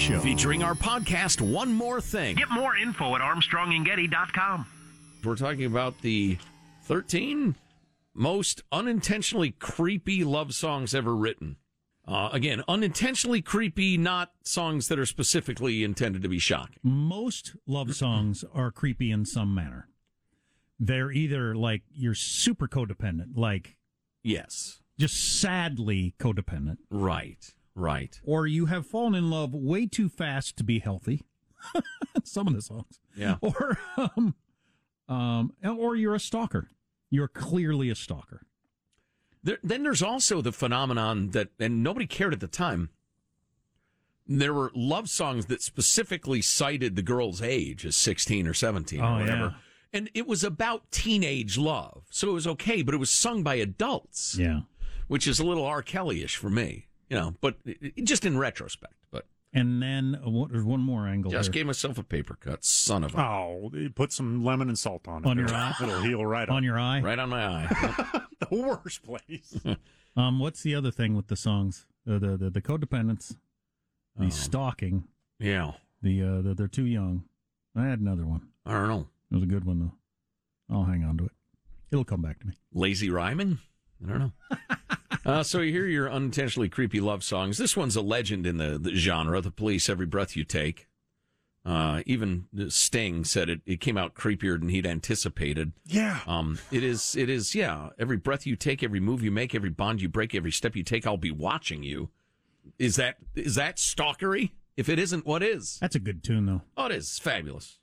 Show. Featuring our podcast, One More Thing. Get more info at armstrongandgetty.com. We're talking about the 13 most unintentionally creepy love songs ever written. Uh, again, unintentionally creepy, not songs that are specifically intended to be shocking. Most love songs are creepy in some manner. They're either like you're super codependent, like Yes. just sadly codependent, Right. Right. or you have fallen in love way too fast to be healthy. some of the songs. Yeah. Or um, um, or you're a stalker. You're clearly a stalker. There, then there's also the phenomenon that, and nobody cared at the time. There were love songs that specifically cited the girl's age as 16 or 17 or Oh, whatever. yeah. And it was about teenage love. So it was okay, but it was sung by adults, Yeah. which is a little R. Kelly-ish for me, you know, but it- it- just in retrospect. But And then uh, what, there's one more angle. just here. gave myself a paper cut, son of a. Oh, you put some lemon and salt on it. On your eye? It'll heal right on up. your eye. Right on my eye. the worst place. Um, what's the other thing with the songs? Uh, the, the the codependence, the Oh. stalking, yeah. the uh, the, they're too young. I had another one. I don't know. It was a good one though. I'll hang on to it. It'll come back to me. lazy rhyming. I don't know. uh, so you hear your unintentionally creepy love songs. This one's a legend in the, the genre. The Police, "Every Breath You Take." Uh, even Sting said it. It came out creepier than he'd anticipated. Yeah. Um, it is. It is. Yeah. Every breath you take, every move you make, every bond you break, every step you take, I'll be watching you. Is that is that stalkery? If it isn't, what is? That's a good tune though. Oh, it is It's fabulous.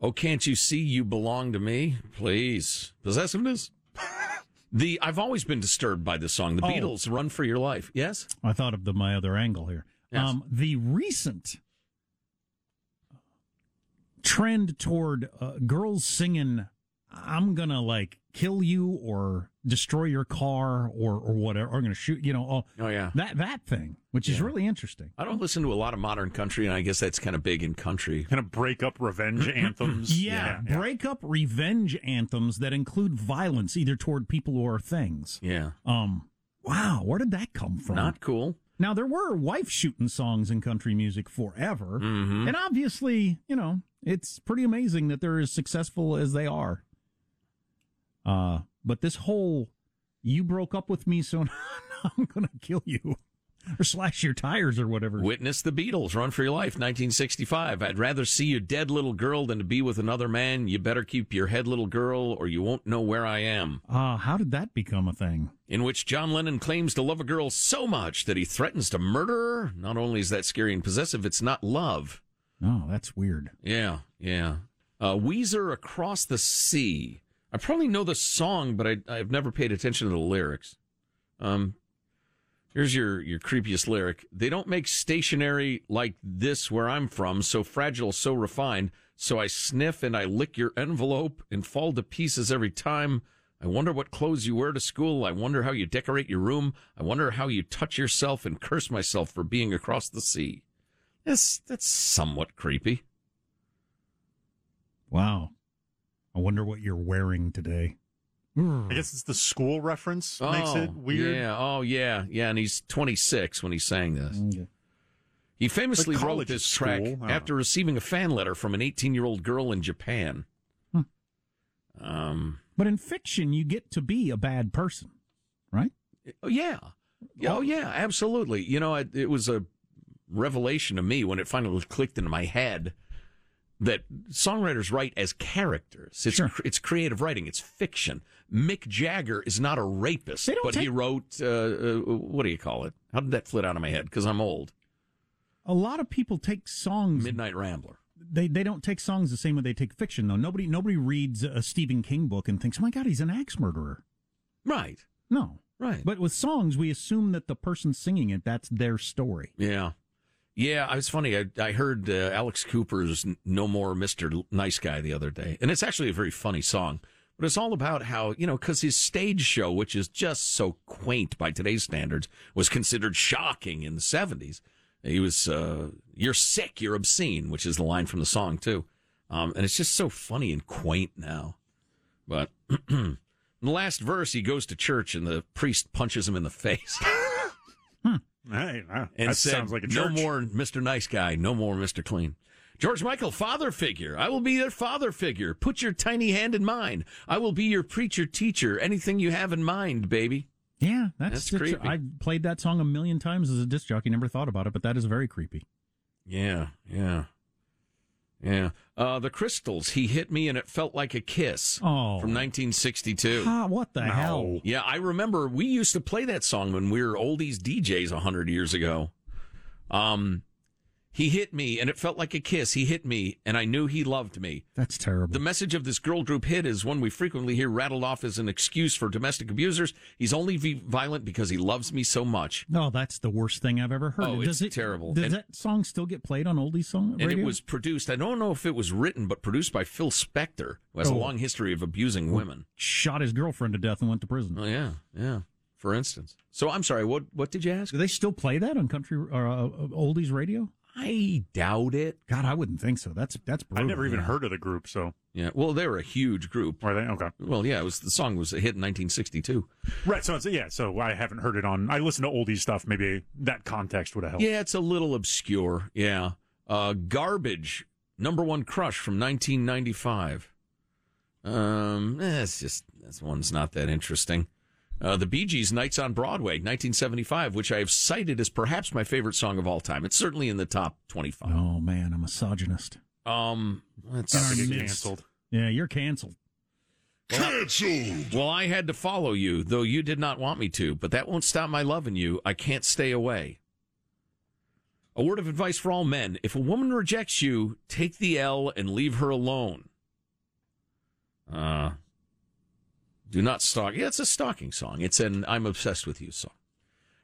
Oh, can't you see you belong to me? Please, possessiveness. The I've always been disturbed by this song. The Oh. Beatles, "Run for Your Life." Yes, I thought of the my other angle here. Yes. Um, the recent trend toward uh, girls singing "I'm gonna like kill you" or destroy your car or or whatever, or I'm gonna shoot. You know, oh, Oh yeah. that that thing, which is really interesting. I don't listen to a lot of modern country, and I guess that's kind of big in country. Kind of break up revenge anthems. Yeah, break up revenge anthems that include violence either toward people or things. Yeah, Um, wow, where did that come from? not cool. Now there were wife shooting songs in country music forever, Mm-hmm. and obviously, you know, it's pretty amazing that they're as successful as they are. Uh, but this whole "you broke up with me, so I'm gonna kill you" or slash your tires or whatever. Witness the Beatles, "Run for Your Life," 1965. I'd rather see you dead, little girl, than to be with another man. You better keep your head, little girl, or you won't know where I am. Uh, how did that become a thing? in which John Lennon claims to love a girl so much that he threatens to murder her. Not only is that scary and possessive, it's not love. Oh, that's weird. Yeah, yeah. Uh, Weezer Across the Sea. I probably know the song, but I, I've never paid attention to the lyrics. Um, here's your, your creepiest lyric. They don't make stationery like this where I'm from, so fragile, so refined. So I sniff and I lick your envelope and fall to pieces every time. I wonder what clothes you wear to school. I wonder how you decorate your room. I wonder how you touch yourself and curse myself for being across the sea. That's, that's somewhat creepy. Wow. I wonder what you're wearing today. I guess it's the school reference makes it weird. Yeah. Oh, yeah. Yeah. And he's 26 when he sang this. Okay. He famously Like wrote this school, track I don't after receiving a fan letter from an 18 year old girl in Japan. Hmm. Um, But in fiction, you get to be a bad person, right? oh, yeah. Yeah, Oh, yeah. Absolutely. You know, it, it was a revelation to me when it finally clicked into my head that songwriters write as characters. It's Sure. it's creative writing. It's fiction. Mick Jagger is not a rapist, but he wrote uh, uh, what do you call it? How did that flit out of my head? Because I'm old. A lot of people take songs. Midnight Rambler. They they don't take songs the same way they take fiction, though. Nobody nobody reads a Stephen King book and thinks, oh "My God, he's an axe murderer." Right. No, Right. but with songs, we assume that the person singing it that's their story. Yeah. Yeah, it was funny. I, I heard uh, Alice Cooper's No More Mr. Nice Guy the other day, and it's actually a very funny song. But it's all about how, you know, because his stage show, which is just so quaint by today's standards, was considered shocking in the 70s. He was, uh, you're sick, you're obscene, which is the line from the song, too. Um, and it's just so funny and quaint now. But in the last verse, he goes to church and the priest punches him in the face. Hey, wow, and that said, sounds like a "No more Mr. Nice Guy, no more Mr. Clean." George Michael, father figure. I will be your father figure. Put your tiny hand in mine. I will be your preacher teacher. Anything you have in mind, baby. Yeah, that's, That's that's creepy. I played that song a million times as a disc jockey. Never thought about it, but that is very creepy. Yeah, yeah, yeah. Uh, the Crystals. He hit me and it felt like a kiss. Oh. from 1962. Ah, what the No. hell? Yeah, I remember we used to play that song when we were oldies DJs a hundred years ago. Um, he hit me and it felt like a kiss. He hit me and I knew he loved me. That's terrible. The message of this girl group hit is one we frequently hear rattled off as an excuse for domestic abusers. He's only violent because he loves me so much. no, that's the worst thing I've ever heard. Oh, Does it's terrible. Does And- that song still get played on oldies song And it was produced, I don't know if it was written, but produced by Phil Spector, who has a Oh. long history of abusing women. shot his girlfriend to death and went to prison. Oh, yeah, yeah. For instance. So I'm sorry, what, what did you ask? Do they still play that on country or uh, oldies radio? I doubt it. God, I wouldn't think so. That's that's I brutal. never even heard of the group, so Yeah, well, they were a huge group. are they okay? Well, yeah, it was the song was a hit in 1962. Right. So it's yeah. So I haven't heard it on. I listen to oldie stuff. Maybe that context would have helped. Yeah, it's a little obscure. Yeah, uh, garbage number one crush from 1995. Um, eh, it's just this one's not that interesting. Uh, the Bee Gees' "Nights on Broadway" 1975, which I have cited as perhaps my favorite song of all time. It's certainly in the top 25. Oh man, a misogynist. Um, let's get canceled. Yeah, you're canceled. canceled. Well, I had to follow you, though you did not want me to, but that won't stop my loving you. I can't stay away. A word of advice for all men. If a woman rejects you, take the L and leave her alone. Uh, do not stalk. Yeah, it's a stalking song. It's an I'm obsessed with you song.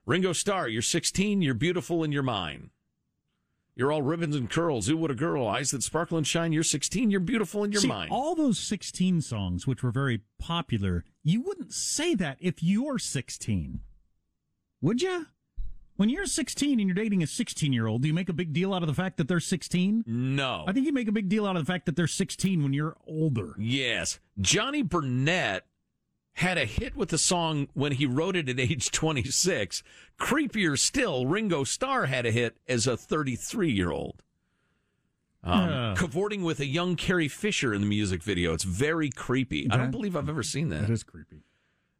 Ringo Starr, you're 16, you're beautiful and you're mine. You're all ribbons and curls. Ooh, what a girl. Eyes that sparkle and shine. You're 16, you're beautiful and you're See, mine. all those 16 songs, which were very popular, you wouldn't say that if you're 16. Would you? When you're 16 and you're dating a 16 year old, do you make a big deal out of the fact that they're 16? no. I think you make a big deal out of the fact that they're 16 when you're older. Yes. Johnny Burnett had a hit with the song when he wrote it at age 26. Creepier still, Ringo Starr had a hit as a 33 year old. Um, Yeah. Cavorting with a young Carrie Fisher in the music video. It's very creepy. I don't believe I've ever seen that. That is creepy.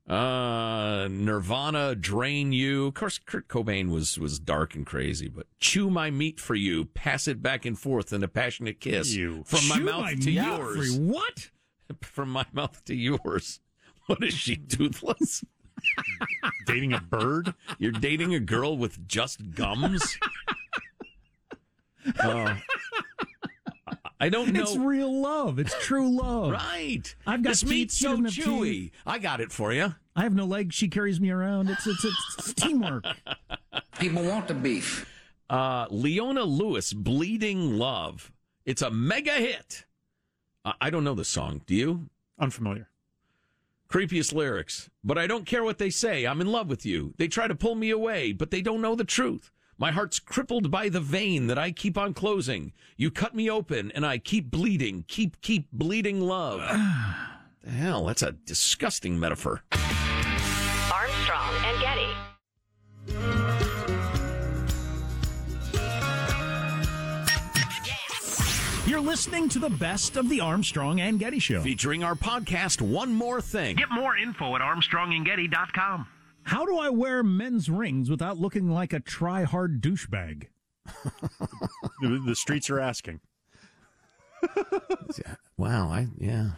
Uh, Nirvana, Drain You. Of course, Kurt Cobain was, was dark and crazy, but Chew My Meat for You, Pass It Back and Forth in a Passionate Kiss. You. From my Chew mouth my to yours. for- What? From my mouth to yours. What is she, toothless? Dating a bird. You're dating a girl with just gums? Uh, I don't know. It's real love. It's true love. right. I've got this teeth, meat's so doesn't chewy. I got it for you. I have no legs. She carries me around. It's it's it's, it's teamwork. People want the beef. Uh, Leona Lewis, Bleeding Love. It's a mega hit. I I don't know the song. Do you? Unfamiliar. Creepiest lyrics. But I don't care what they say. I'm in love with you. They try to pull me away, but they don't know the truth. My heart's crippled by the vein that I keep on closing. You cut me open and I keep bleeding. Keep, keep bleeding love. the hell? That's a disgusting metaphor. Listening to the best of the Armstrong and Getty Show. Featuring our podcast, One More Thing. Get more info at armstrongandgetty.com. How do I wear men's rings without looking like a try-hard douchebag? The, the streets are asking. Wow. I, yeah.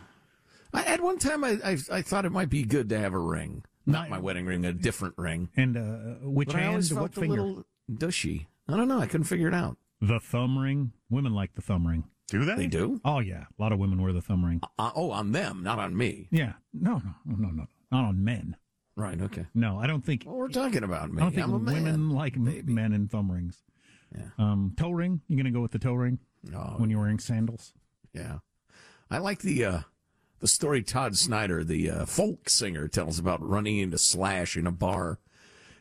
I, at one time, I, I, I thought it might be good to have a ring. Not Not- my wedding ring, a different ring. And uh, which But I hand, always what felt a finger? little dushy. I don't know. I couldn't figure it out. The thumb ring. Women like the thumb ring. Do they? They do? Oh yeah, a lot of women wear the thumb ring. Uh, oh, on them, not on me. Yeah, no, no, no, no, not on men. Right. Okay. No, I don't think. Well, we're talking about me. I don't think I'm a man. women like m- men in thumb rings. Yeah. Um, toe ring. You gonna go with the toe ring Oh, when you're wearing sandals? yeah. I like the uh, the story Todd Snider, the uh, folk singer, tells about running into Slash in a bar.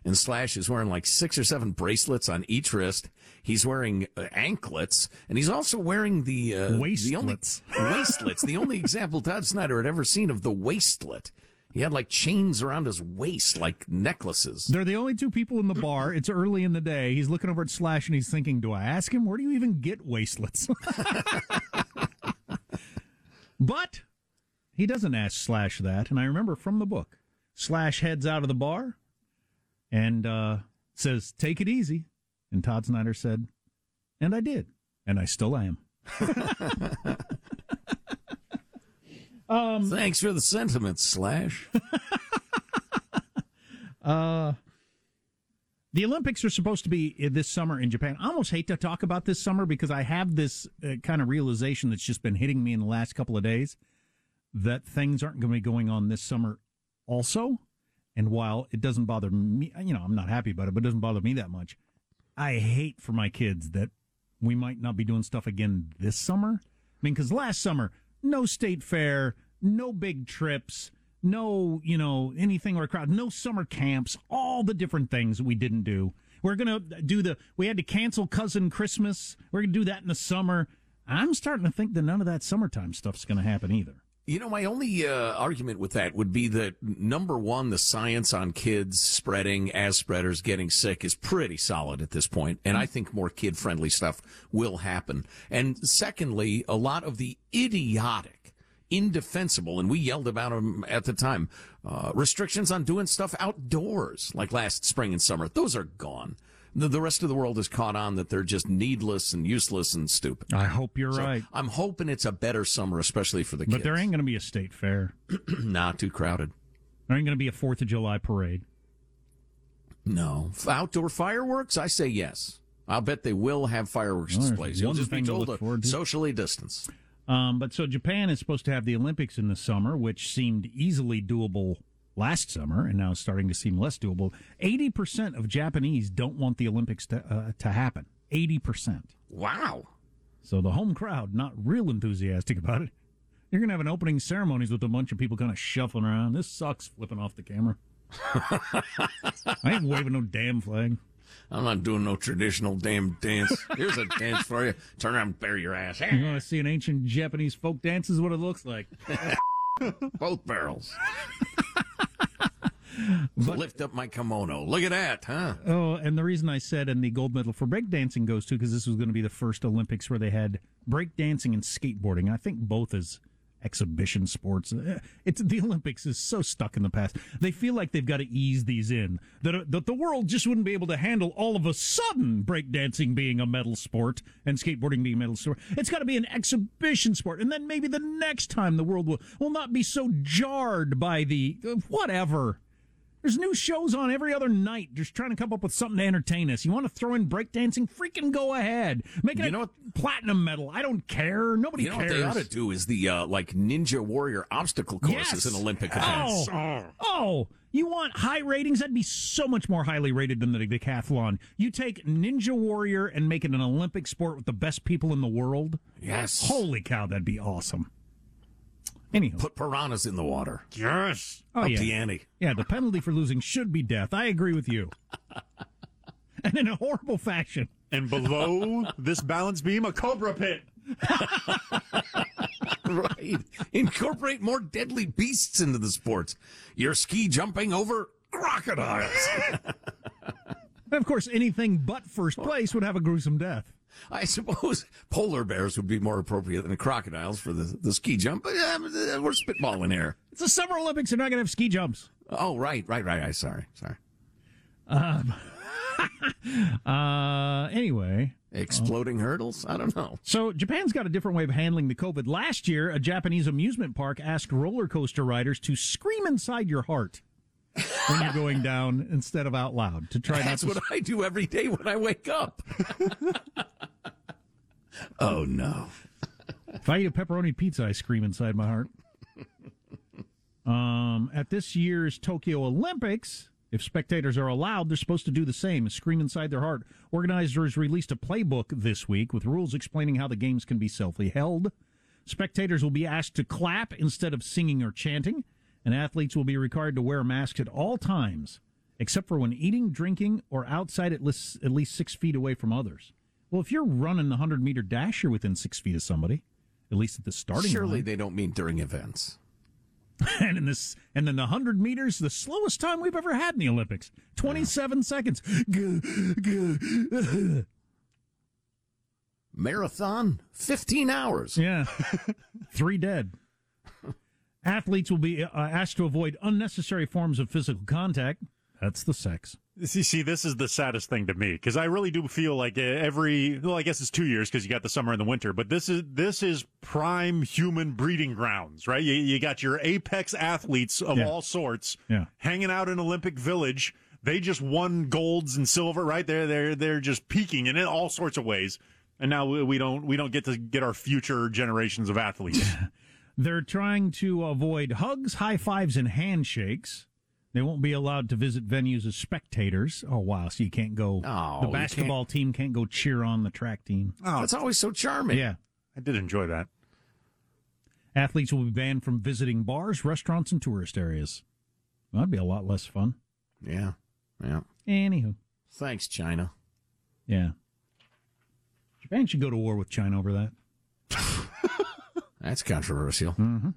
And Slash is wearing like six or seven bracelets on each wrist. He's wearing uh, anklets, and he's also wearing the uh, the only Waistlets. waistlets. The only example Todd Snider had ever seen of the waistlet. He had like chains around his waist, like necklaces. They're the only two people in the bar. It's early in the day. He's looking over at Slash and he's thinking, do I ask him? Where do you even get waistlets? but he doesn't ask Slash that. And I remember from the book, Slash heads out of the bar and uh, says, take it easy. And Todd Snider said, and I did. And I still am. Um, Thanks for the sentiment, Slash. uh, the Olympics are supposed to be this summer in Japan. I almost hate to talk about this summer because I have this uh, kind of realization that's just been hitting me in the last couple of days that things aren't going to be going on this summer also. And while it doesn't bother me, you know, I'm not happy about it, but it doesn't bother me that much. I hate for my kids that we might not be doing stuff again this summer. I mean, because last summer, no state fair, no big trips, no, you know, anything or crowd, no summer camps, all the different things we didn't do. We're going to do the, we had to cancel cousin Christmas. We're going to do that in the summer. I'm starting to think that none of that summertime stuff's going to happen either. You know, my only uh, argument with that would be that number one, the science on kids spreading as spreaders getting sick is pretty solid at this point, and I think more kid friendly stuff will happen. And secondly, a lot of the idiotic, indefensible, and we yelled about them at the time, uh, restrictions on doing stuff outdoors, like last spring and summer, those are gone the, the rest of the world has caught on that they're just needless and useless and stupid. I hope you're So right. I'm hoping it's a better summer, especially for the kids. But there ain't going to be a state fair. Not too crowded. There ain't going to be a Fourth of July parade. No. Outdoor fireworks? I say yes. I'll bet they will have fireworks Well, displays. You'll just be told to to. socially distance. Um, but so Japan is supposed to have the Olympics in the summer, which seemed easily doable last summer, and now is starting to seem less doable. Eighty percent of Japanese don't want the Olympics to uh, to happen. Eighty percent. Wow. So the home crowd not real enthusiastic about it. You're gonna have an opening ceremonies with a bunch of people kind of shuffling around. This sucks, flipping off the camera. I ain't waving no damn flag. I'm not doing no traditional damn dance. Here's a dance for you. Turn around and bury your ass. You want to see an ancient Japanese folk dance? Is what it looks like. Both barrels. Lift up my kimono. Look at that, huh? Oh, and the reason I said and the gold medal for breakdancing goes to because this was going to be the first Olympics where they had breakdancing and skateboarding. I think both as exhibition sports. Eh, It's the Olympics is so stuck in the past. They feel like they've got to ease these in. That that the world just wouldn't be able to handle all of a sudden breakdancing being a medal sport and skateboarding being a medal sport. It's got to be an exhibition sport, and then maybe the next time the world will will not be so jarred by the uh, whatever. There's new shows on every other night just trying to come up with something to entertain us. You want to throw in breakdancing? Freaking go ahead. Make it You a know what- platinum medal. I don't care. Nobody You know cares. what they ought to do is the uh, like Ninja Warrior obstacle course Yes. as an Olympic event. Oh, oh, you want high ratings? That'd be so much more highly rated than the decathlon. You take Ninja Warrior and make it an Olympic sport with the best people in the world. Yes. Holy cow, that'd be awesome. Anyhow, Put piranhas in the water. Yes. oh Up yeah, the ante. yeah. The penalty for losing should be death. I agree with you. and in a horrible fashion. And below this balance beam, a cobra pit. right. Incorporate more deadly beasts into the sports. You're ski jumping over crocodiles. Of course, anything but first place would have a gruesome death. I suppose polar bears would be more appropriate than crocodiles for the, the ski jump, but uh, we're spitballing here. It's the Summer Olympics. They're not going to have ski jumps. Oh, right, right, right. I sorry, sorry. Uh, anyway, Exploding hurdles? I don't know. so Japan's got a different way of handling the COVID. Last year, a Japanese amusement park asked roller coaster riders to scream inside your heart when you're going down instead of out loud to try That's not to. what I do every day when I wake up. oh no. If I eat a pepperoni pizza, I scream inside my heart. Um, at this year's Tokyo Olympics, if spectators are allowed, they're supposed to do the same, scream inside their heart. Organizers released a playbook this week with rules explaining how the games can be safely held. Spectators will be asked to clap instead of singing or chanting, and athletes will be required to wear masks at all times, except for when eating, drinking, or outside at least, at least six feet away from others. Well, if you're running the 100 meter dash, you're within six feet of somebody, at least at the starting Surely line. they don't mean during events. And in this, and then the hundred meters, the slowest time we've ever had in the Olympics, twenty-seven seconds. G- g- Marathon, 15 hours. Yeah, three dead. Athletes will be uh, asked to avoid unnecessary forms of physical contact. That's the sex. See, see, this is the saddest thing to me because I really do feel like uh, every well, I guess it's two years because you got the summer and the winter, but this is this is prime human breeding grounds, right? You, you got your apex athletes of Yeah. all sorts, Yeah. hanging out in Olympic Village. They just won golds and silver, right? They're they're they're just peaking in all sorts of ways, and now we we don't we don't get to get our future generations of athletes. They're trying to avoid hugs, high fives, and handshakes. They won't be allowed to visit venues as spectators. Oh wow! So you can't go. Oh, the you basketball team can't go cheer on the track team. Oh that's always so charming. Yeah. I did enjoy that. Athletes will be banned from visiting bars, restaurants, and tourist areas. That'd be a lot less fun. Yeah. Yeah. Anywho, Thanks, China. yeah. Japan should go to war with China over that. That's controversial. Mm-hmm.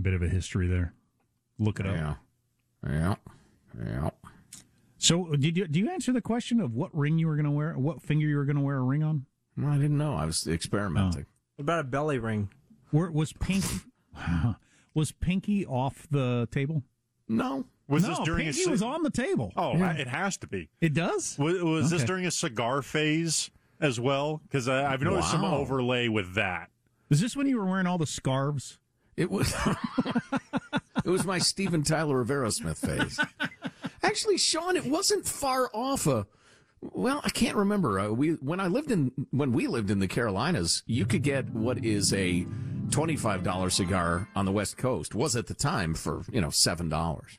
Bit of a history there. Look it up. Yeah. Yeah. Yeah. So, did you do you answer the question of what ring you were going to wear, what finger you were going to wear a ring on? Well, I didn't know. I was experimenting. Oh. What about a belly ring? Where was Pinky? was Pinky off the table? No. Was no, this during Pinky a was on the table. Oh, it has to be. It does. Was, was this during a cigar phase as well? Because I've noticed some overlay with that. Is this when you were wearing all the scarves? It was It was my Steven Tyler of Aerosmith phase. Actually, Sean, it wasn't far off a well, I can't remember. Uh, we when I lived in when we lived in the Carolinas, you could get what is a twenty-five dollar cigar on the West Coast was at the time for you know seven dollars,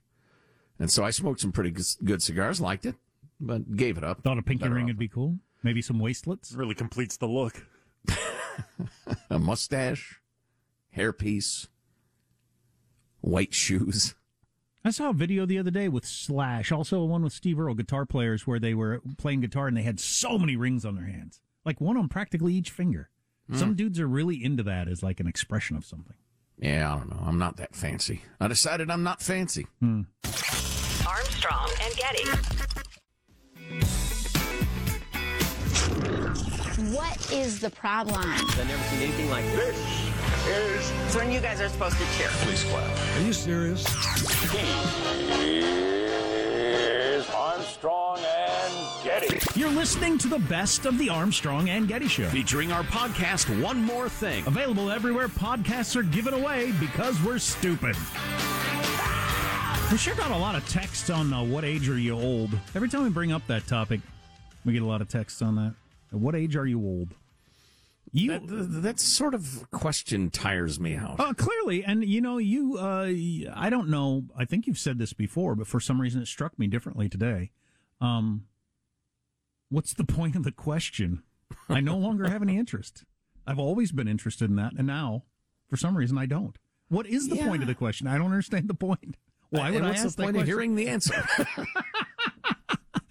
and so I smoked some pretty g- good cigars, liked it, but gave it up. Thought a pinky Better ring off. would be cool. Maybe some waistlets. Really completes the look. a mustache, hairpiece, white shoes. I saw a video the other day with Slash, also one with Steve Earle, guitar players, where they were playing guitar and they had so many rings on their hands, like one on practically each finger. Hmm. Some dudes are really into that as like an expression of something. Yeah, I don't know. I'm not that fancy. I decided I'm not fancy. Hmm. Armstrong and Getty. What is the problem? I've never seen anything like this. It's when you guys are supposed to cheer. Please clap. Are you serious? Is Armstrong and Getty. You're listening to the best of the Armstrong and Getty Show. Featuring our podcast, One More Thing. Available everywhere podcasts are given away because we're stupid. We sure got a lot of texts on uh, what age are you old. Every time we bring up that topic, we get a lot of texts on that. At what age are you old? You That, that sort of question tires me out. Uh, clearly, and you know, you, uh, I don't know, I think you've said this before, but for some reason it struck me differently today. Um, what's the point of the question? I no longer have any interest. I've always been interested in that, and now, for some reason, I don't. What is the point of the question? I don't understand the point. Why would and I what's ask the point that of question? hearing the answer?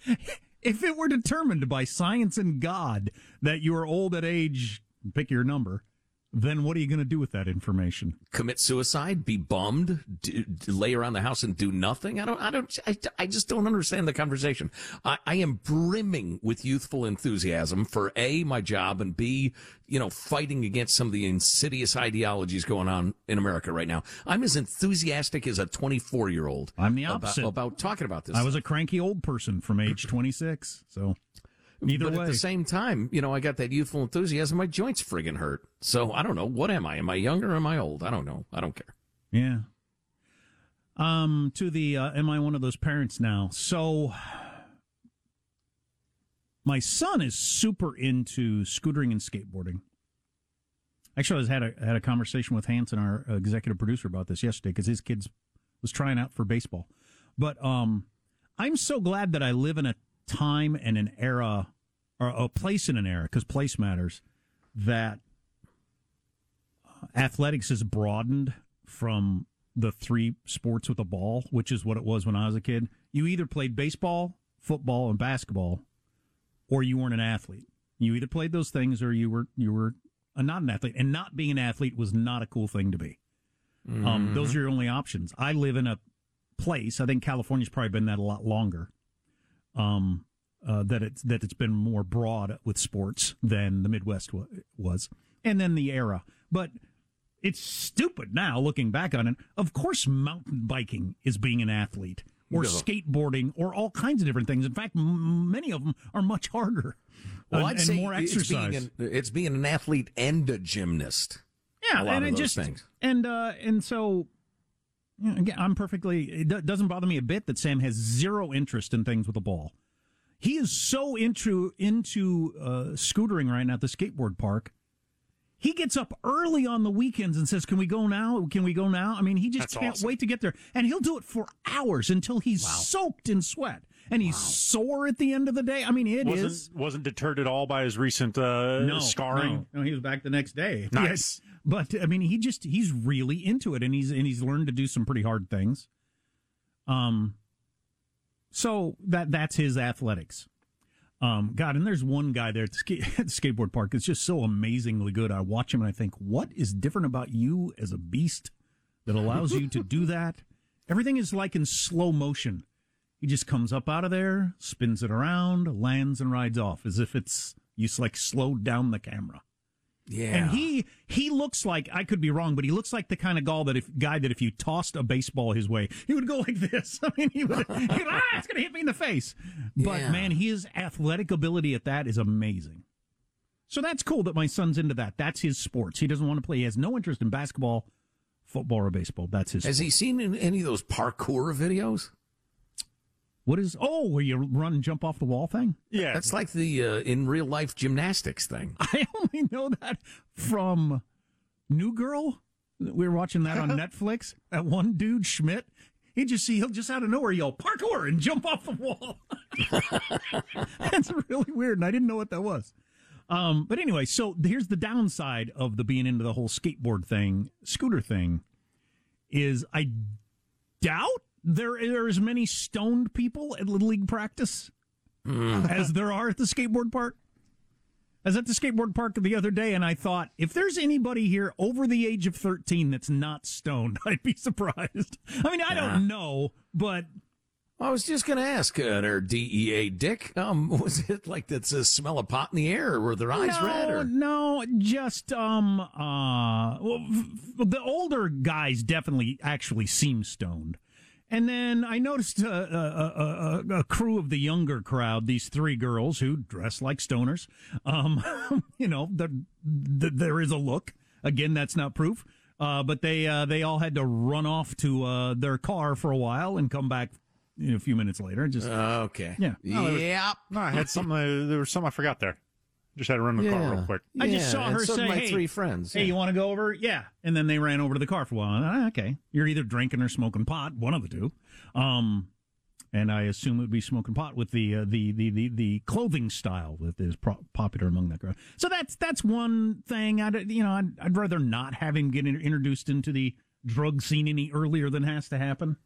If it were determined by science and God that you are old at age, pick your number, then what are you going to do with that information? Commit suicide? Be bummed? Do, lay around the house and do nothing? I don't. I don't. I, I just don't understand the conversation. I, I am brimming with youthful enthusiasm for a my job and b you know fighting against some of the insidious ideologies going on in America right now. I'm as enthusiastic as a 24 year old. I'm the about, opposite. about talking about this. I was a cranky old person from age 26. So either but way, at the same time, you know, I got that youthful enthusiasm. My joints friggin' hurt. So I don't know. What am I? Am I younger or am I old? I don't know. I don't care. yeah. Um, to the uh, am I one of those parents now? So my son is super into scootering and skateboarding. Actually, I was had a had a conversation with Hanson, our executive producer, about this yesterday because his kids was trying out for baseball. But um, I'm so glad that I live in a time and an era, or a place in an era, because place matters. That uh, athletics has broadened from the three sports with a ball, which is what it was when I was a kid. You either played baseball, football, and basketball, or you weren't an athlete. You either played those things or you were you were a, not an athlete. And not being an athlete was not a cool thing to be. Um, those are your only options. I live in a place. I think California's probably been that a lot longer. Um, uh, that it's that it's been more broad with sports than the Midwest wa- was, and then the era. But it's stupid now looking back on it. Of course, mountain biking is being an athlete, or No. skateboarding, or all kinds of different things. In fact, m- many of them are much harder Well, and, I'd say more it's exercise. being, an, it's being an athlete and a gymnast. Yeah, and it those just things. and uh, and so again, I'm perfectly. It doesn't bother me a bit that Sam has zero interest in things with a ball. He is so into into uh, scootering right now at the skateboard park. He gets up early on the weekends and says, "Can we go now? Can we go now?" I mean, he just That's can't awesome. wait to get there, and he'll do it for hours until he's soaked in sweat and he's sore at the end of the day. I mean, it is wasn't wasn't deterred at all by his recent uh, scarring. no, no, he was back the next day. Nice. Yes. But I mean, he just he's really into it, and he's and he's learned to do some pretty hard things. Um. So that that's his athletics. Um, God, and there's one guy there at the, ska- at the skateboard park that's just so amazingly good. I watch him and I think, what is different about you as a beast that allows you to do that? Everything is like in slow motion. He just comes up out of there, spins it around, lands, and rides off as if it's you like slowed down the camera. Yeah. And he he looks like I could be wrong, but he looks like the kind of guy that if guy that if you tossed a baseball his way, he would go like this. I mean, he would, ah, it's gonna hit me in the face. But Yeah. man, his athletic ability at that is amazing. So that's cool that my son's into that. That's his sports. He doesn't want to play. He has no interest in basketball, football, or baseball. That's his. Has he seen any of those parkour videos? What is? Oh, where you run and jump off the wall thing? Yeah, That's like the uh, in real life gymnastics thing. I only know that from New Girl. We were watching that on Netflix. That one dude, Schmidt, he just see he'll just out of nowhere yell parkour and jump off the wall. That's really weird, and I didn't know what that was. Um, but anyway, so here's the downside of the being into the whole skateboard thing, scooter thing, is I doubt there are as many stoned people at Little League practice as there are at the skateboard park. I was at the skateboard park the other day and I thought, if there's anybody here over the age of 13 that's not stoned, I'd be surprised. I mean, I don't know, but I was just going to ask uh, their DEA Dick. Um, was it like that's a smell of pot in the air, or were their eyes no, red? Or no, just um uh well, the older guys definitely actually seem stoned. And then I noticed a, a, a, a, crew of the younger crowd, these three girls who dress like stoners. Um, you know, the, the, there is a look. Again, that's not proof. Uh, but they uh, they all had to run off to uh, their car for a while and come back you know, a few minutes later. Just okay, yeah, No, was- yep. No, I had something. There was something I forgot there. Just had to run the car real quick. I just saw her so say, my "Hey, three friends, Hey, yeah. you want to go over?" Yeah, and then they ran over to the car for a while. Ah, okay, you're either drinking or smoking pot, one of the two. Um, and I assume it would be smoking pot with the uh, the, the the the clothing style that is pro- popular among that crowd. So that's that's one thing. I you know I'd, I'd rather not have him get introduced into the drug scene any earlier than has to happen.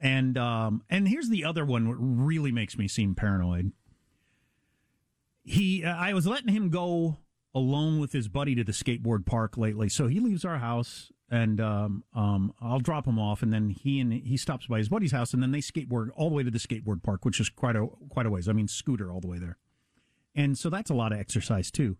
And um and here's the other one what really makes me seem paranoid he uh, I was letting him go alone with his buddy to the skateboard park lately. So he leaves our house and um, um, I'll drop him off and then he and he stops by his buddy's house and then they skateboard all the way to the skateboard park, which is quite a quite a ways. I mean scooter all the way there. And so that's a lot of exercise too.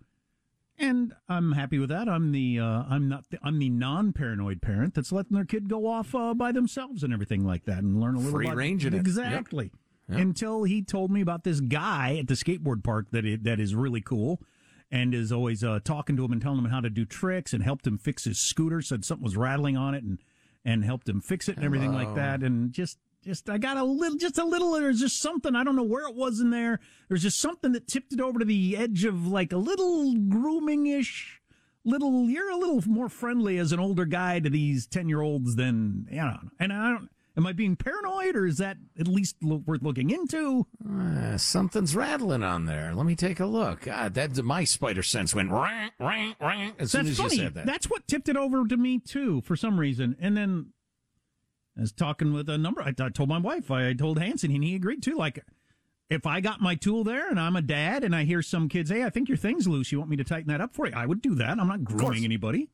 And I'm happy with that. I'm the uh, I'm not the, I'm the non-paranoid parent that's letting their kid go off uh, by themselves and everything like that and learn a little bit. Free range it. Exactly Yep. Until he told me about this guy at the skateboard park that it, that is really cool and is always uh, talking to him and telling him how to do tricks and helped him fix his scooter said something was rattling on it and and helped him fix it and everything like that. And just just I got a little just a little there's just something I don't know where it was in there. There's just something that tipped it over to the edge of like a little grooming ish little you're a little more friendly as an older guy to these 10 year olds than you know. And I don't am I being paranoid or is that at least lo- worth looking into Uh, something's rattling on there. Let me take a look. God, that my spider sense went rang, rang, rang as soon That's as funny. you said that. That's what tipped it over to me too, for some reason. And then I was talking with a number. I, I told my wife. I told Hanson, and he agreed too. Like, if I got my tool there, and I'm a dad, and I hear some kids, "Hey, I think your thing's loose. You want me to tighten that up for you?" I would do that. I'm not grooming anybody.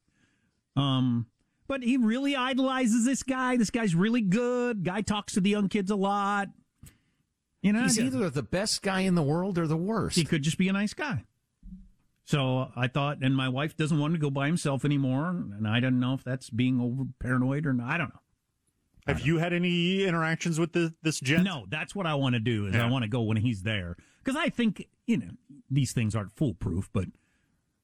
Um, but he really idolizes this guy. This guy's really good. Guy talks to the young kids a lot. You know, He's either the best guy in the world or the worst. he could just be a nice guy. So I thought, and my wife doesn't want to go by himself anymore, and I don't know if that's being over paranoid or not. I don't know. Have you had any interactions with the, this gent? No, that's what I want to do. Is Yeah. I want to go when he's there because I think you know these things aren't foolproof, but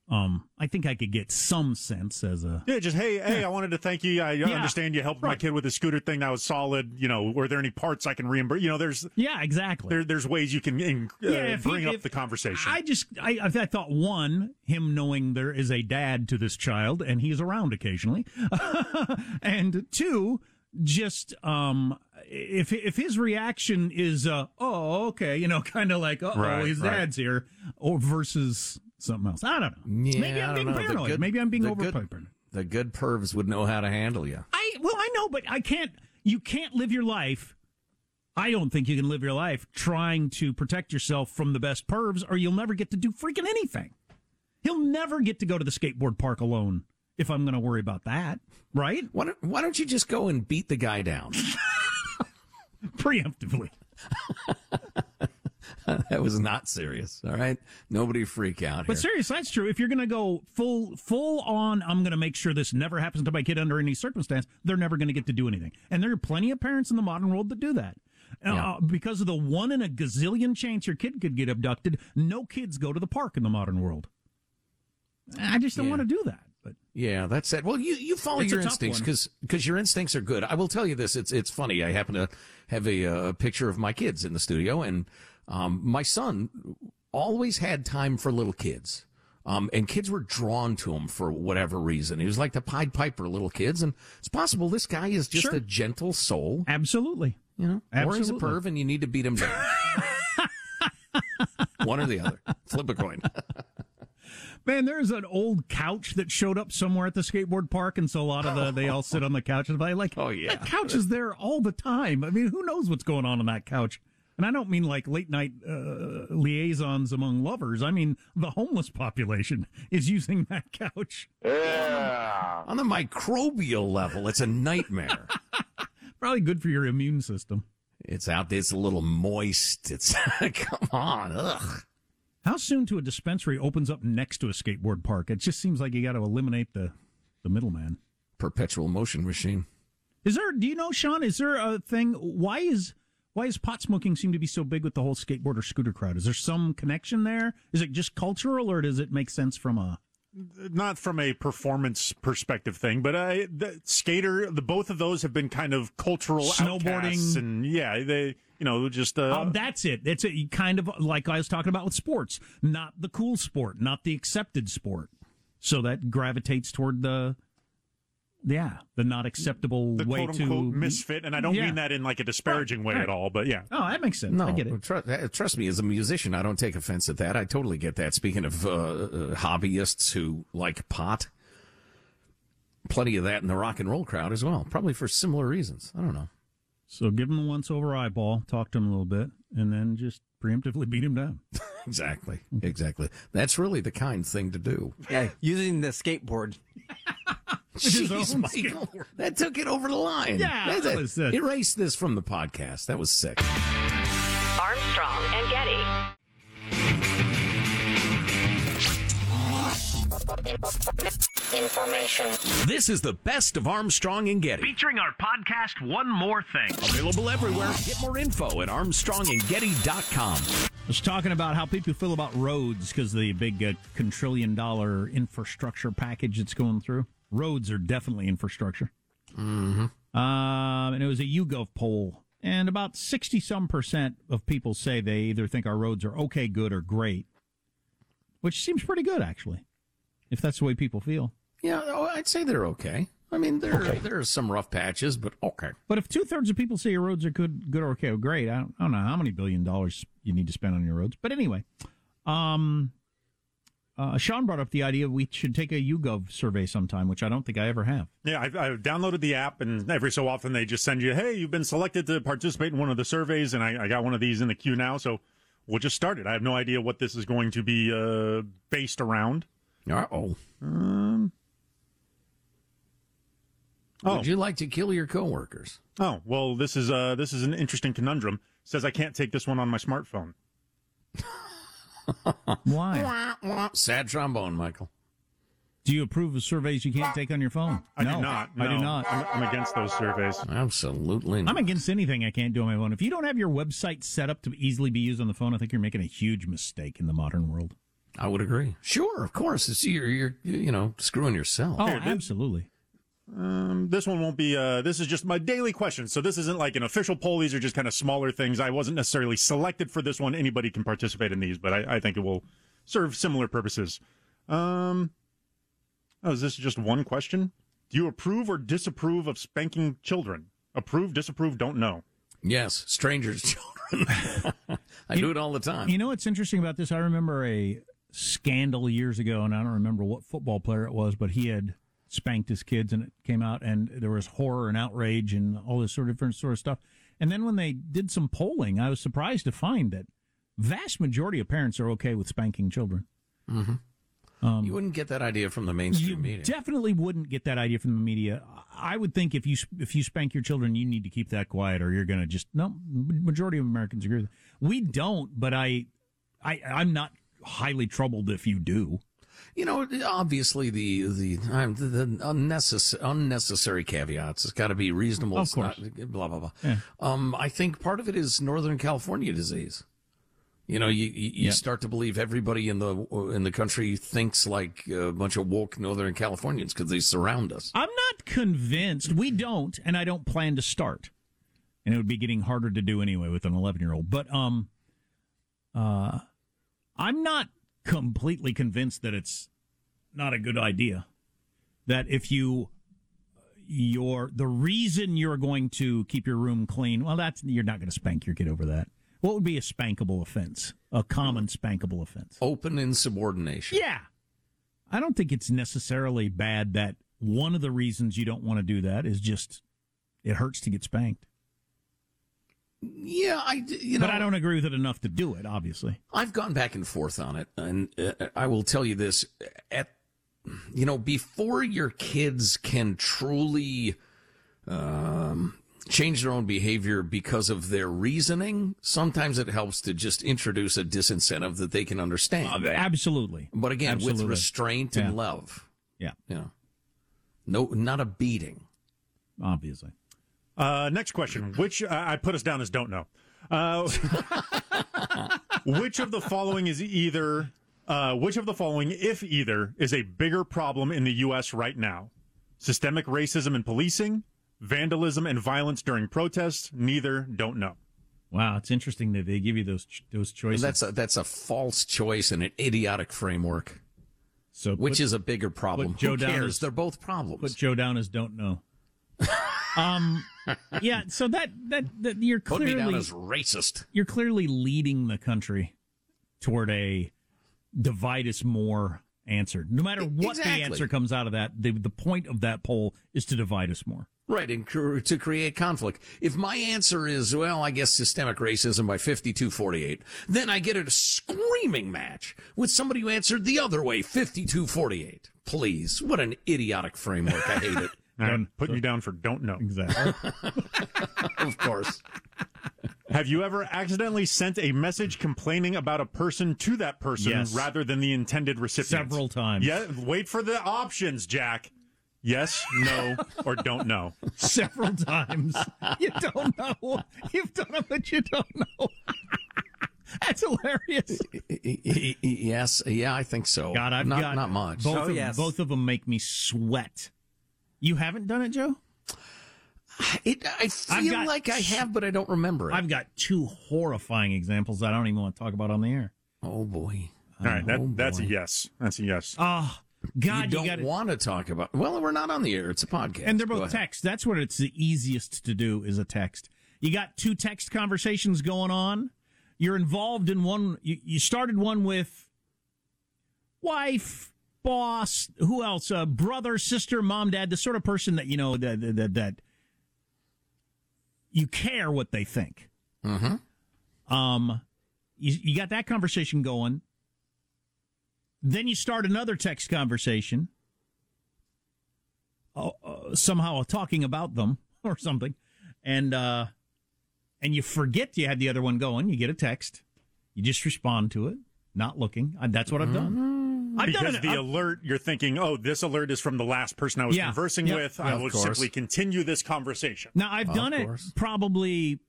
um, I think I could get some sense as a Yeah, just hey, hey, I wanted to thank you. I understand you helped my kid with the scooter thing. That was solid. You know, were there any parts I can reimburse? You know, there's yeah, exactly. there, there's ways you can in, uh, Yeah, if he- bring up if- the conversation. I just I, I thought one him knowing there is a dad to this child and he's around occasionally, and two just um if if his reaction is uh oh okay you know kind of like oh Right, his right. dad's here or versus something else I don't know Yeah, maybe I'm being know. Paranoid good- maybe I'm being over paranoid The good pervs would know how to handle you. I well I know but I can't you can't live your life I don't think you can live your life trying to protect yourself from the best pervs, or you'll never get to do freaking anything. He'll never get to go to the skateboard park alone if I'm going to worry about that, right? Why don't, why don't you just go and beat the guy down? Preemptively. that was not serious. All right, nobody freak out But serious, that's true. If you're going to go full full on, I'm going to make sure this never happens to my kid under any circumstance. They're never going to get to do anything, and there are plenty of parents in the modern world that do that. Uh, because of the one in a gazillion chance your kid could get abducted, no kids go to the park in the modern world. I just don't Yeah. want to do that. But Yeah, that's it. Well, you, you follow It's your instincts one. because your instincts are good. I will tell you this: it's it's funny. I happen to have a, uh, picture of my kids in the studio, and um, my son always had time for little kids. Um, and kids were drawn to him for whatever reason. He was like the Pied Piper little kids, and it's possible this guy is just Sure. a gentle soul, absolutely, you know, or he's a perv, and you need to beat him down. One or the other. Flip a coin. Man, there's an old couch that showed up somewhere at the skateboard park, and so a lot of the they all sit on the couch and like, Oh, yeah. that couch is there all the time. I mean, who knows what's going on on that couch? And I don't mean like late night uh, liaisons among lovers. I mean the homeless population is using that couch. Yeah. On the microbial level, it's a nightmare. Probably good for your immune system. It's out there. It's a little moist. It's come on. Ugh. How soon to a dispensary opens up next to a skateboard park? It just seems like you got to eliminate the the middleman. Perpetual motion machine. Is there? Do you know, Sean? Is there a thing? Why is why is pot smoking seem to be so big with the whole skateboard or scooter crowd? Is there some connection there? Is it just cultural, or does it make sense from a? not from a performance perspective thing, but I the skater, the both of those have been kind of cultural Snowboarding. and yeah, they you know just uh, Um, that's it. It's a, kind of like I was talking about with sports, not the cool sport, not the accepted sport. So that gravitates toward the, yeah, the not acceptable the way quote to misfit, and I don't Yeah. mean that in like a disparaging way Right. at all, but yeah. Oh, that makes sense. No, I get it. tru- uh, trust me, as a musician, I don't take offense at that. I totally get that. Speaking of uh, uh, hobbyists who like pot, plenty of that in the rock and roll crowd as well. Probably for similar reasons. I don't know. So give him a once over eyeball, talk to him a little bit, and then just preemptively beat him down. Exactly. Exactly. That's really the kind thing to do. Yeah, using the skateboard. his Jeez, own Michael, that took it over the line. Yeah, That's that was it. Erase this from the podcast. That was sick. Armstrong and Getty. Information. This is the best of Armstrong and Getty. Featuring our podcast, One More Thing. Available everywhere. Get more info at armstrongandgetty.com. I was talking about how people feel about roads because the big uh, quintillion dollar infrastructure package that's going through. Roads are definitely infrastructure. Mm-hmm. Um, and it was a YouGov poll, and about sixty some percent of people say they either think our roads are okay, good, or great, which seems pretty good actually, if that's the way people feel. Yeah, oh, I'd say they're okay. I mean, there there are some rough patches, but okay. But if two thirds of people say your roads are good, good or okay, or great, I don't, I don't know how many billion dollars you need to spend on your roads. But anyway, um, uh, Sean brought up the idea we should take a YouGov survey sometime, which I don't think I ever have. Yeah, I've, I've downloaded the app, and every so often they just send you, "Hey, you've been selected to participate in one of the surveys," and I, I got one of these in the queue now, so we'll just start it. I have no idea what this is going to be uh, based around. Uh oh. Um, Oh. Would you like to kill your coworkers? Oh well, this is uh this is an interesting conundrum. Says I can't take this one on my smartphone. Why? Sad trombone, Michael. Do you approve of surveys you can't take on your phone? I no, do not. I do not. I'm, I'm against those surveys. Absolutely not. I'm against anything I can't do on my phone. If you don't have your website set up to easily be used on the phone, I think you're making a huge mistake in the modern world. I would agree. Sure, of course. It's, you're, you're, you know, screwing yourself. Oh, Here, this- absolutely. Um, this one won't be. Uh, this is just my daily question. So this isn't like an official poll. These are just kind of smaller things. I wasn't necessarily selected for this one. Anybody can participate in these, but I, I think it will serve similar purposes. Um, oh, is this just one question? Do you approve or disapprove of spanking children? Approve, disapprove, don't know. Yes, strangers' children. I do it all the time. You know what's interesting about this? I remember a scandal years ago, and I don't remember what football player it was, but he had spanked his kids, and it came out, and there was horror and outrage and all this sort of different sort of stuff. And then when they did some polling, I was surprised to find that vast majority of parents are okay with spanking children. Mm-hmm. you wouldn't get that idea from the mainstream You media. definitely wouldn't get that idea from the media. I would think if you if you spank your children, you need to keep that quiet, or you're going to just no. Majority of Americans agree. With that. We don't, but I, I, I'm not highly troubled if you do. You know, obviously the the the, the unnecessary unnecessary caveats. It's got to be reasonable. Of It's not- course. blah blah blah. Yeah. Um, I think part of it is Northern California disease. You know, you you, you Yeah. start to believe everybody in the in the country thinks like a bunch of woke Northern Californians because they surround us. I'm not convinced. We don't, and I don't plan to start. And it would be getting harder to do anyway with an 11 year old. But um, uh, I'm not completely convinced that it's not a good idea. That if you your the reason you're going to keep your room clean, well, that's you're not going to spank your kid over that. What would be a spankable offense? A common spankable offense? Open insubordination. Yeah. I don't think it's necessarily bad that one of the reasons you don't want to do that is just it hurts to get spanked. Yeah, I you know, but I don't agree with it enough to do it, obviously. I've gone back and forth on it, and uh, I will tell you this: at you know, before your kids can truly um, change their own behavior because of their reasoning, sometimes it helps to just introduce a disincentive that they can understand. Absolutely. But again, Absolutely. with restraint Yeah. and love. Yeah. Yeah. No, not a beating. Obviously. Uh, next question. Which uh, I put us down as don't know. Uh, which of the following is either? Uh, which of the following, if either, is a bigger problem in the U.S. right now? Systemic racism and policing, vandalism and violence during protests. Neither. Don't know. Wow, it's interesting that they give you those ch- those choices. That's a, that's a false choice and an idiotic framework. so Which is a bigger problem. Joe Who down cares? as- They're both problems. put Joe down as don't know. um, yeah. So that that, that you're clearly Put me down as racist. you're clearly leading the country toward a divide us more answer. No matter what Exactly. the answer comes out of that, the the point of that poll is to divide us more. Right, and cr- to create conflict. If my answer is, well, I guess systemic racism by 52-48, then I get a screaming match with somebody who answered the other way, 52-48. Please, what an idiotic framework. I hate it. All right, putting you down for don't know. Exactly. of course. Have you ever accidentally sent a message complaining about a person to that person Yes. rather than the intended recipient? Several times. Yeah, wait for the options, Jack. Yes, no, or don't know. Several times. You don't know. You've done it, but you don't know. That's hilarious. yes, yeah, I think so. God, I've not, got not much. Both, Oh, of, yes. both of them make me sweat. You haven't done it, Joe? It, I feel got- like I have, but I don't remember it. I've got two horrifying examples I don't even want to talk about on the air. oh, boy. All right, that, Oh, that's a yes. That's a yes. Oh, God, you don't got want to talk about. Well, we're not on the air. It's a podcast. And they're both ahead. text. That's what it's the easiest to do is a text. You got two text conversations going on. You're involved in one. You, you started one with wife, boss, who else? Uh, brother, sister, mom, dad. The sort of person that you know that that, that you care what they think. Mm-hmm. Um, you, you got that conversation going. Then you start another text conversation. Oh, uh, somehow talking about them or something, and uh, and you forget you had the other one going. You get a text, you just respond to it, not looking. That's what I've done. I've because done it. the I've- alert, you're thinking, oh, this alert is from the last person I was Yeah. conversing Yeah. with. Yeah, I will simply continue this conversation. Now I've done it probably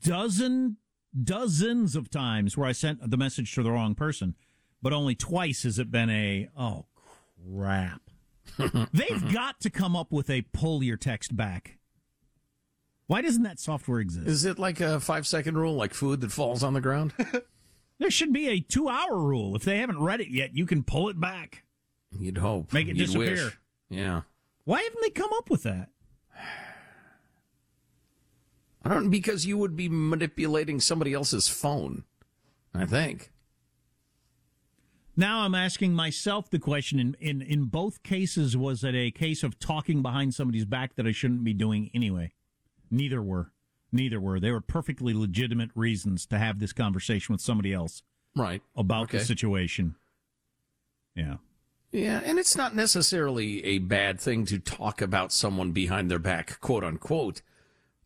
dozen dozens of times where I sent the message to the wrong person, but only twice has it been a oh crap. They've got to come up with a pull your text back. Why doesn't that software exist? Is it like a five second rule, like food that falls on the ground? There should be a two hour rule. If they haven't read it yet, you can pull it back. You'd hope. Make it You'd disappear. wish. Yeah. Why haven't they come up with that? I don't because you would be manipulating somebody else's phone. I think. Now I'm asking myself the question in, in, in both cases, was it a case of talking behind somebody's back that I shouldn't be doing anyway? Neither were. Neither were. They were perfectly legitimate reasons to have this conversation with somebody else Right. about Okay. the situation. Yeah. Yeah, and it's not necessarily a bad thing to talk about someone behind their back, quote unquote.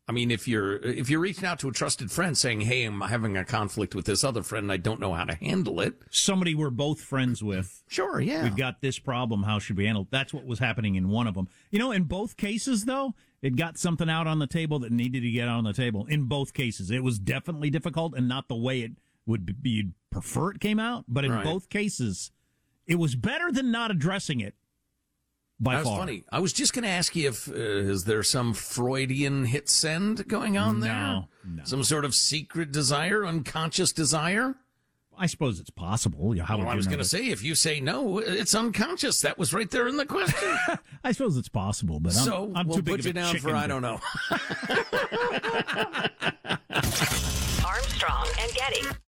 I mean, if you're if you're reaching out to a trusted friend saying, "Hey, I'm having a conflict with this other friend, and I don't know how to handle it," Somebody we're both friends with. Sure, yeah. We've got this problem. How should we handle it? That's what was happening in one of them. You know, in both cases, though, it got something out on the table that needed to get on the table. In both cases, it was definitely difficult and not the way it would be you'd prefer it came out. But in Right. both cases, it was better than not addressing it. By That's far. funny. I was just going to ask you if uh, is there some Freudian hit send going on there? No, no. Some sort of secret desire, unconscious desire? I suppose it's possible. How Well, I was going to say, if you say no, it's unconscious. That was right there in the question. I suppose it's possible, but I'm, so I'm we'll too big put of you a down for I don't know. Armstrong and Getty.